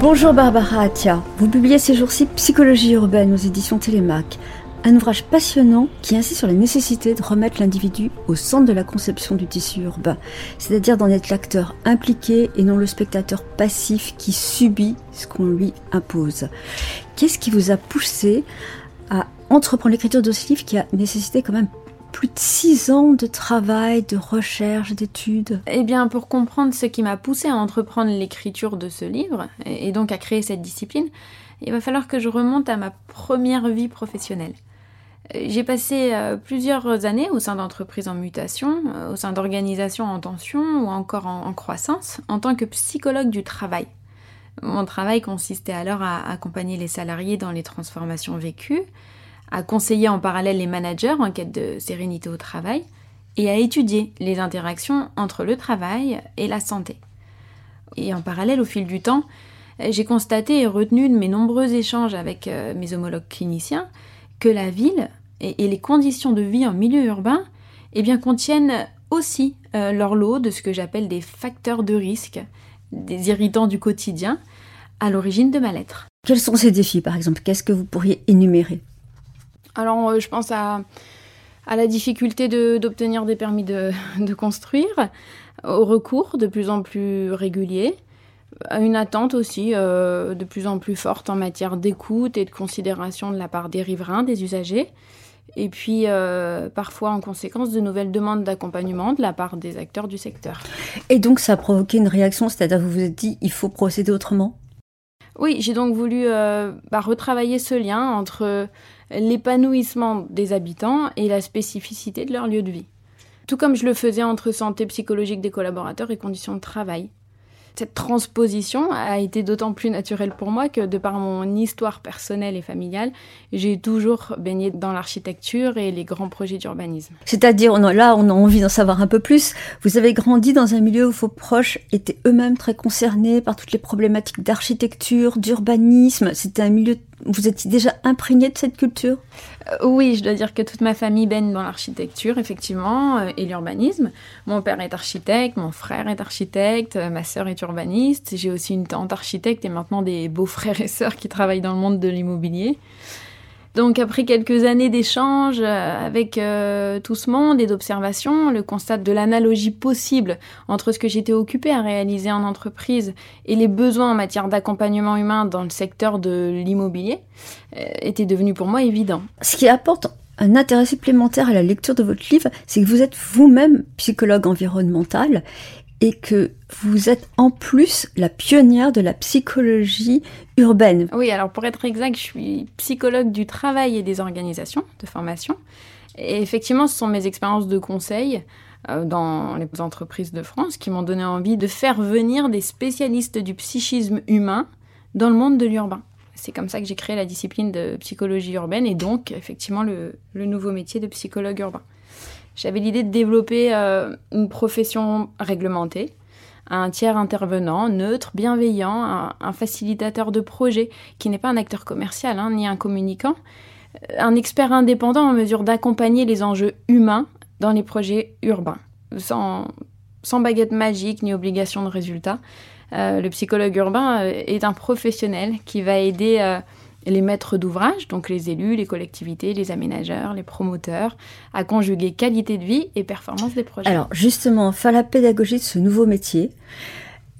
Bonjour Barbara Atia, vous publiez ces jours-ci Psychologie urbaine aux éditions Télémac, un ouvrage passionnant qui insiste sur la nécessité de remettre l'individu au centre de la conception du tissu urbain, c'est-à-dire d'en être l'acteur impliqué et non le spectateur passif qui subit ce qu'on lui impose. Qu'est-ce qui vous a poussé à entreprendre l'écriture de ce livre qui a nécessité quand même plus de six ans de travail, de recherche, d'études? Eh bien, pour comprendre ce qui m'a poussé à entreprendre l'écriture de ce livre, et donc à créer cette discipline, il va falloir que je remonte à ma première vie professionnelle. J'ai passé euh, plusieurs années au sein d'entreprises en mutation, euh, au sein d'organisations en tension ou encore en, croissance, en tant que psychologue du travail. Mon travail consistait alors à accompagner les salariés dans les transformations vécues, à conseiller en parallèle les managers en quête de sérénité au travail et à étudier les interactions entre le travail et la santé. Et en parallèle, au fil du temps, j'ai constaté et retenu de mes nombreux échanges avec euh, mes homologues cliniciens que la ville et, les conditions de vie en milieu urbain eh bien, contiennent aussi euh, leur lot de ce que j'appelle des facteurs de risque, des irritants du quotidien, à l'origine de mal-être. Quels sont ces défis, par exemple? Qu'est-ce que vous pourriez énumérer? Alors, euh, je pense à, la difficulté d'obtenir des permis de, construire, au recours de plus en plus régulier, une attente aussi euh, de plus en plus forte en matière d'écoute et de considération de la part des riverains, des usagers, et puis euh, parfois en conséquence de nouvelles demandes d'accompagnement de la part des acteurs du secteur. Et donc ça a provoqué une réaction, c'est-à-dire vous vous êtes dit il faut procéder autrement? Oui, j'ai donc voulu euh, bah, retravailler ce lien entre l'épanouissement des habitants et la spécificité de leur lieu de vie. Tout comme je le faisais entre santé psychologique des collaborateurs et conditions de travail. Cette transposition a été d'autant plus naturelle pour moi que, de par mon histoire personnelle et familiale, j'ai toujours baigné dans l'architecture et les grands projets d'urbanisme. C'est-à-dire, là, on a envie d'en savoir un peu plus. Vous avez grandi dans un milieu où vos proches étaient eux-mêmes très concernés par toutes les problématiques d'architecture, d'urbanisme. C'était un milieu vous étiez déjà imprégné de cette culture? Euh, Oui, je dois dire que toute ma famille baigne dans l'architecture, effectivement, euh, et l'urbanisme. Mon père est architecte, mon frère est architecte, euh, ma sœur est urbaniste. J'ai aussi une tante architecte et maintenant des beaux-frères et sœurs qui travaillent dans le monde de l'immobilier. Donc après quelques années d'échanges euh, avec euh, tout ce monde et d'observation, le constat de l'analogie possible entre ce que j'étais occupée à réaliser en entreprise et les besoins en matière d'accompagnement humain dans le secteur de l'immobilier euh, était devenu pour moi évident. Ce qui apporte un intérêt supplémentaire à la lecture de votre livre, c'est que vous êtes vous-même psychologue environnemental et que vous êtes en plus la pionnière de la psychologie urbaine. Oui, alors pour être exact, je suis psychologue du travail et des organisations de formation. Et effectivement, ce sont mes expériences de conseil euh, dans les entreprises de France qui m'ont donné envie de faire venir des spécialistes du psychisme humain dans le monde de l'urbain. C'est comme ça que j'ai créé la discipline de psychologie urbaine et donc effectivement le nouveau métier de psychologue urbain. J'avais l'idée de développer euh, une profession réglementée, un tiers intervenant, neutre, bienveillant, un, facilitateur de projet qui n'est pas un acteur commercial hein, ni un communicant, euh, un expert indépendant en mesure d'accompagner les enjeux humains dans les projets urbains, sans, baguette magique ni obligation de résultat. Euh, le psychologue urbain est un professionnel qui va aider les maîtres d'ouvrage, donc les élus, les collectivités, les aménageurs, les promoteurs, à conjuguer qualité de vie et performance des projets. Alors justement, faire la pédagogie de ce nouveau métier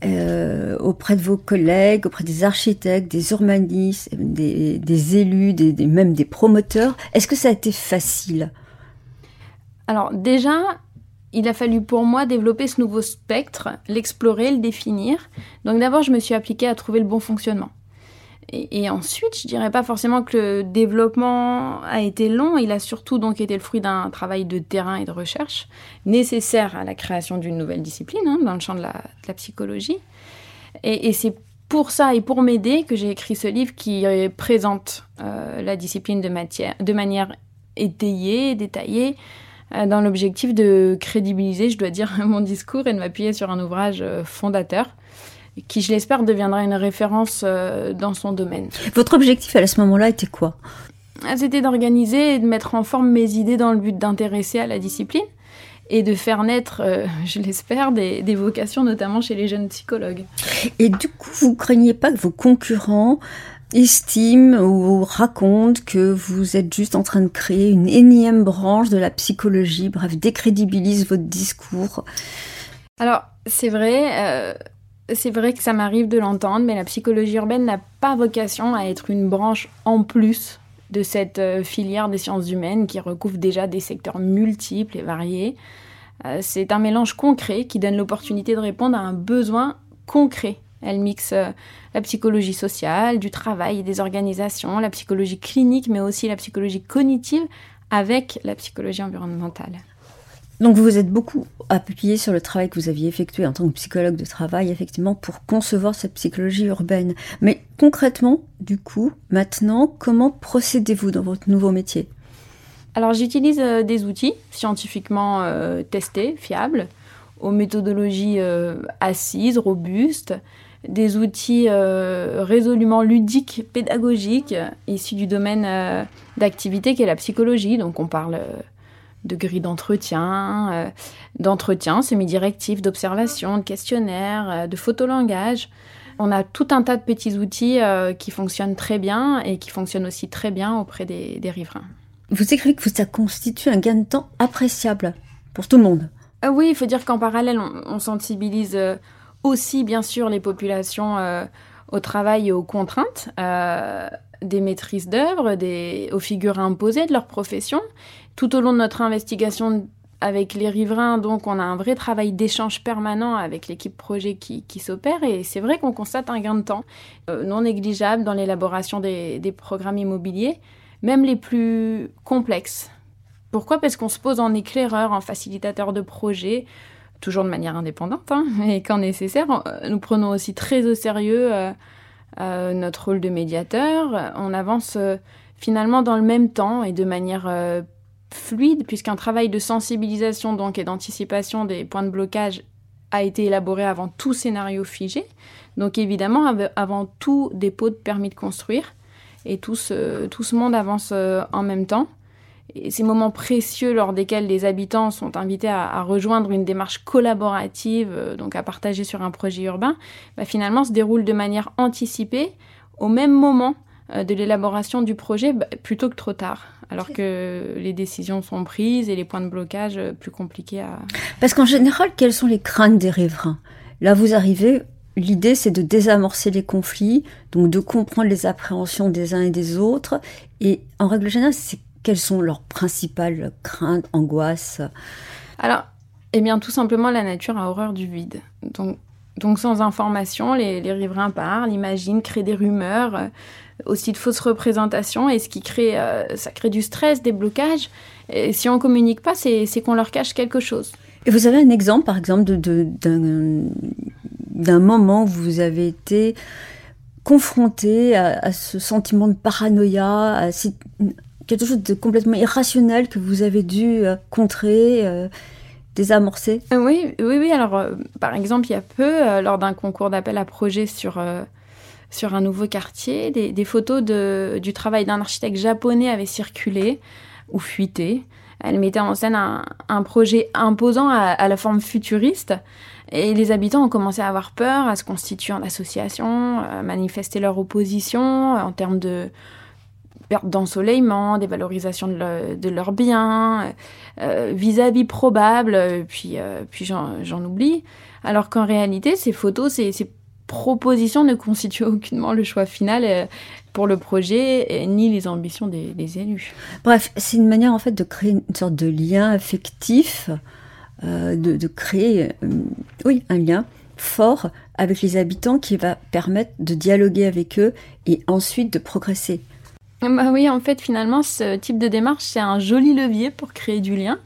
euh, auprès de vos collègues, auprès des architectes, des urbanistes, des, élus, des, même des promoteurs, est-ce que ça a été facile? Alors déjà, il a fallu pour moi développer ce nouveau spectre, l'explorer, le définir. Donc d'abord, je me suis appliquée à trouver le bon fonctionnement. Et, ensuite, je dirais pas forcément que le développement a été long, il a surtout donc été le fruit d'un travail de terrain et de recherche nécessaire à la création d'une nouvelle discipline hein, dans le champ de la, psychologie. Et, c'est pour ça et pour m'aider que j'ai écrit ce livre qui présente euh, la discipline de, manière étayée, détaillée, euh, dans l'objectif de crédibiliser, je dois dire, mon discours et de m'appuyer sur un ouvrage euh, fondateur qui, je l'espère, deviendra une référence dans son domaine. Votre objectif à ce moment-là était quoi? Ah, C'était d'organiser et de mettre en forme mes idées dans le but d'intéresser à la discipline et de faire naître, je l'espère, des, des, vocations, notamment chez les jeunes psychologues. Et du coup, vous craignez pas que vos concurrents estime ou raconte que vous êtes juste en train de créer une énième branche de la psychologie, bref, décrédibilise votre discours. Alors, c'est vrai, euh, c'est vrai que ça m'arrive de l'entendre, mais la psychologie urbaine n'a pas vocation à être une branche en plus de cette euh, filière des sciences humaines qui recouvre déjà des secteurs multiples et variés. Euh, c'est un mélange concret qui donne l'opportunité de répondre à un besoin concret elle mixe euh, la psychologie sociale, du travail et des organisations, la psychologie clinique, mais aussi la psychologie cognitive avec la psychologie environnementale. Donc vous êtes beaucoup appuyé sur le travail que vous aviez effectué en tant que psychologue de travail, effectivement, pour concevoir cette psychologie urbaine. Mais concrètement, du coup, maintenant, comment procédez-vous dans votre nouveau métier? Alors j'utilise euh, des outils scientifiquement euh, testés, fiables, aux méthodologies assises, robustes, des outils euh, résolument ludiques, pédagogiques, issus du domaine euh, d'activité qui est la psychologie. Donc on parle euh, de grilles d'entretien, d'entretien semi-directif, d'observation, de questionnaire, de photolangage. On a tout un tas de petits outils qui fonctionnent très bien et qui fonctionnent aussi très bien auprès des, riverains. Vous écrivez que ça constitue un gain de temps appréciable pour tout le monde. oui, il faut dire qu'en parallèle, on, on sensibilise aussi bien sûr les populations euh, au travail et aux contraintes, euh, des maîtrises d'œuvre, aux figures imposées de leur profession. Tout au long de notre investigation avec les riverains, donc on a un vrai travail d'échange permanent avec l'équipe projet qui, s'opère et c'est vrai qu'on constate un gain de temps euh, non négligeable dans l'élaboration des, des, programmes immobiliers, même les plus complexes. Pourquoi? Parce qu'on se pose en éclaireur, en facilitateur de projet, toujours de manière indépendante, hein, mais quand nécessaire, euh, nous prenons aussi très au sérieux euh, euh, notre rôle de médiateur. On avance finalement dans le même temps et de manière fluide, puisqu'un travail de sensibilisation donc et d'anticipation des points de blocage a été élaboré avant tout scénario figé. Donc évidemment, avant tout dépôt de permis de construire. Et tout ce, tout ce monde avance en même temps. Et ces moments précieux lors desquels les habitants sont invités à, rejoindre une démarche collaborative, euh, donc à partager sur un projet urbain, bah, finalement se déroulent de manière anticipée au même moment euh, de l'élaboration du projet bah, plutôt que trop tard, alors que les décisions sont prises et les points de blocage euh, plus compliqués à... Parce qu'en général, quelles sont les craintes des riverains? Là, vous arrivez, l'idée c'est de désamorcer les conflits, donc de comprendre les appréhensions des uns et des autres, et en règle générale, c'est quelles sont leurs principales craintes, angoisses Alors, eh bien, tout simplement, la nature a horreur du vide. Donc, donc sans information, les, riverains parlent, imaginent, créent des rumeurs, euh, aussi de fausses représentations, et ce qui crée, euh, ça crée du stress, des blocages. Et si on communique pas, c'est qu'on leur cache quelque chose. Et vous avez un exemple, par exemple, d'un moment où vous avez été confronté à, à, ce sentiment de paranoïa, à quelque chose de complètement irrationnel que vous avez dû euh, contrer, euh, désamorcer euh, Oui, oui, oui. Alors, par exemple, il y a peu, lors d'un concours d'appel à projet sur, sur un nouveau quartier, des, photos de, du travail d'un architecte japonais avaient circulé ou fuité. Elle mettait en scène un, projet imposant à, la forme futuriste. Et les habitants ont commencé à avoir peur, à se constituer en association, à manifester leur opposition en termes de, perte d'ensoleillement, des valorisations de, leurs biens, euh, vis-à-vis probable, puis, euh, puis j'en oublie. Alors qu'en réalité, ces photos, ces, ces, propositions ne constituent aucunement le choix final euh, pour le projet, ni les ambitions des, élus. Bref, c'est une manière en fait de créer une sorte de lien affectif, de, de, créer, oui, un lien fort avec les habitants qui va permettre de dialoguer avec eux et ensuite de progresser. Bah oui, en fait, finalement, ce type de démarche, c'est un joli levier pour créer du lien.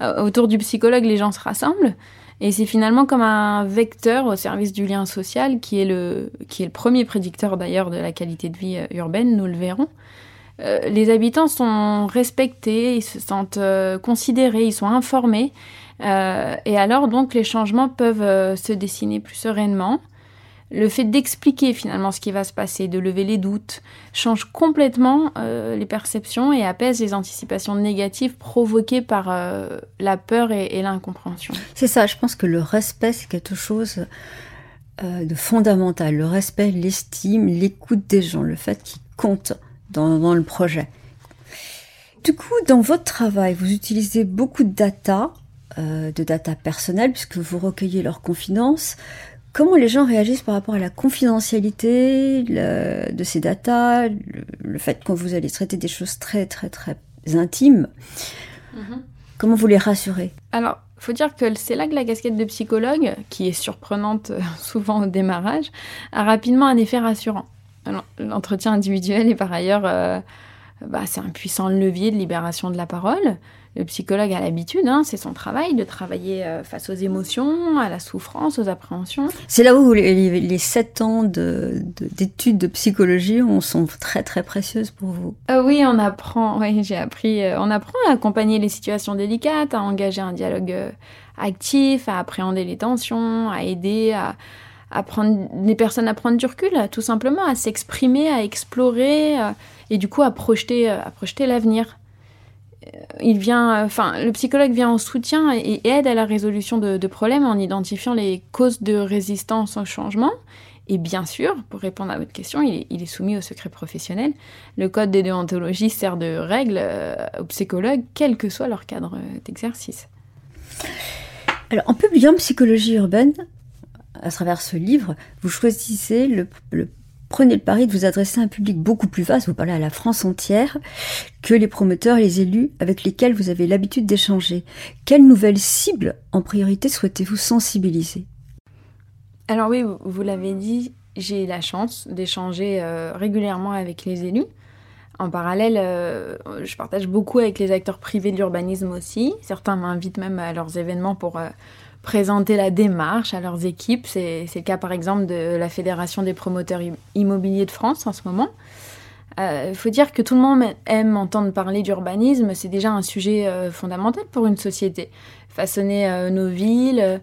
Euh, autour du psychologue, les gens se rassemblent. Et c'est finalement comme un vecteur au service du lien social qui est le, qui est le premier prédicteur d'ailleurs de la qualité de vie euh, urbaine, nous le verrons. Euh, les habitants sont respectés, ils se sentent considérés, ils sont informés. et alors donc les changements peuvent se dessiner plus sereinement. Le fait d'expliquer finalement ce qui va se passer, de lever les doutes, change complètement euh, les perceptions et apaise les anticipations négatives provoquées par euh, la peur et, l'incompréhension. C'est ça, je pense que le respect, c'est quelque chose euh, de fondamental. Le respect, l'estime, l'écoute des gens, le fait qu'ils comptent dans, le projet. Du coup, dans votre travail, vous utilisez beaucoup de data, de data personnelle, puisque vous recueillez leurs confidences. Comment les gens réagissent par rapport à la confidentialité de ces datas, le, fait que vous allez traiter des choses très très très intimes mhm. Comment vous les rassurez? Alors, faut dire que c'est là que la casquette de psychologue, qui est surprenante euh, souvent au démarrage, a rapidement un effet rassurant. L'entretien individuel est par ailleurs, euh, bah, c'est un puissant levier de libération de la parole le psychologue a l'habitude, hein, c'est son travail, de travailler euh, face aux émotions, à la souffrance, aux appréhensions. C'est là où les, sept ans d'études de, psychologie sont très très précieuses pour vous. Euh, oui, on apprend, oui, j'ai appris, euh, on apprend à accompagner les situations délicates, à engager un dialogue actif, à appréhender les tensions, à aider à, à prendre les personnes à prendre du recul, tout simplement, à s'exprimer, à explorer, et du coup à projeter, à projeter l'avenir il vient, enfin, le psychologue vient en soutien et aide à la résolution de, problèmes en identifiant les causes de résistance au changement. Et bien sûr, pour répondre à votre question, il est, soumis au secret professionnel. Le code des déontologies sert de règle euh, aux psychologues, quel que soit leur cadre d'exercice. Alors, en publiant Psychologie urbaine, à travers ce livre, vous choisissez le prenez le pari de vous adresser à un public beaucoup plus vaste, vous parlez à la France entière, que les promoteurs et les élus avec lesquels vous avez l'habitude d'échanger. Quelle nouvelle cible en priorité souhaitez-vous sensibiliser? Alors oui, vous l'avez dit, j'ai la chance d'échanger euh, régulièrement avec les élus. En parallèle, euh, je partage beaucoup avec les acteurs privés de l'urbanisme aussi. Certains m'invitent même à leurs événements pour euh, présenter la démarche à leurs équipes. C'est le cas par exemple de la Fédération des promoteurs immobiliers de France en ce moment. Il euh, faut dire que tout le monde aime entendre parler d'urbanisme, c'est déjà un sujet euh, fondamental pour une société. Façonner euh, nos villes,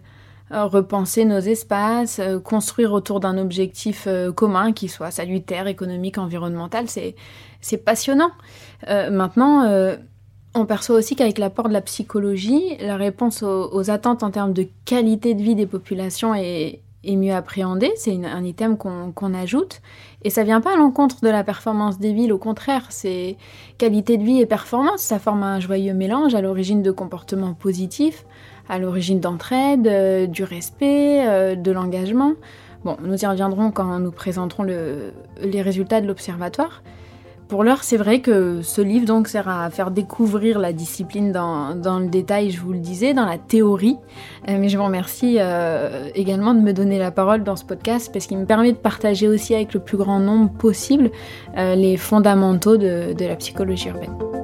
repenser nos espaces, construire autour d'un objectif commun qui soit salutaire, économique, environnemental, c'est passionnant. maintenant, on perçoit aussi qu'avec l'apport de la psychologie, la réponse aux, attentes en termes de qualité de vie des populations est, mieux appréhendée. C'est un item qu'on ajoute. Et ça vient pas à l'encontre de la performance des villes, au contraire, c'est qualité de vie et performance. Ça forme un joyeux mélange à l'origine de comportements positifs, à l'origine d'entraide, euh, du respect, euh, de l'engagement. Bon, nous y reviendrons quand nous présenterons les résultats de l'observatoire. Pour l'heure, c'est vrai que ce livre donc sert à faire découvrir la discipline dans, le détail, je vous le disais, dans la théorie. Euh, mais je vous remercie euh, également de me donner la parole dans ce podcast parce qu'il me permet de partager aussi avec le plus grand nombre possible euh, les fondamentaux de la psychologie urbaine.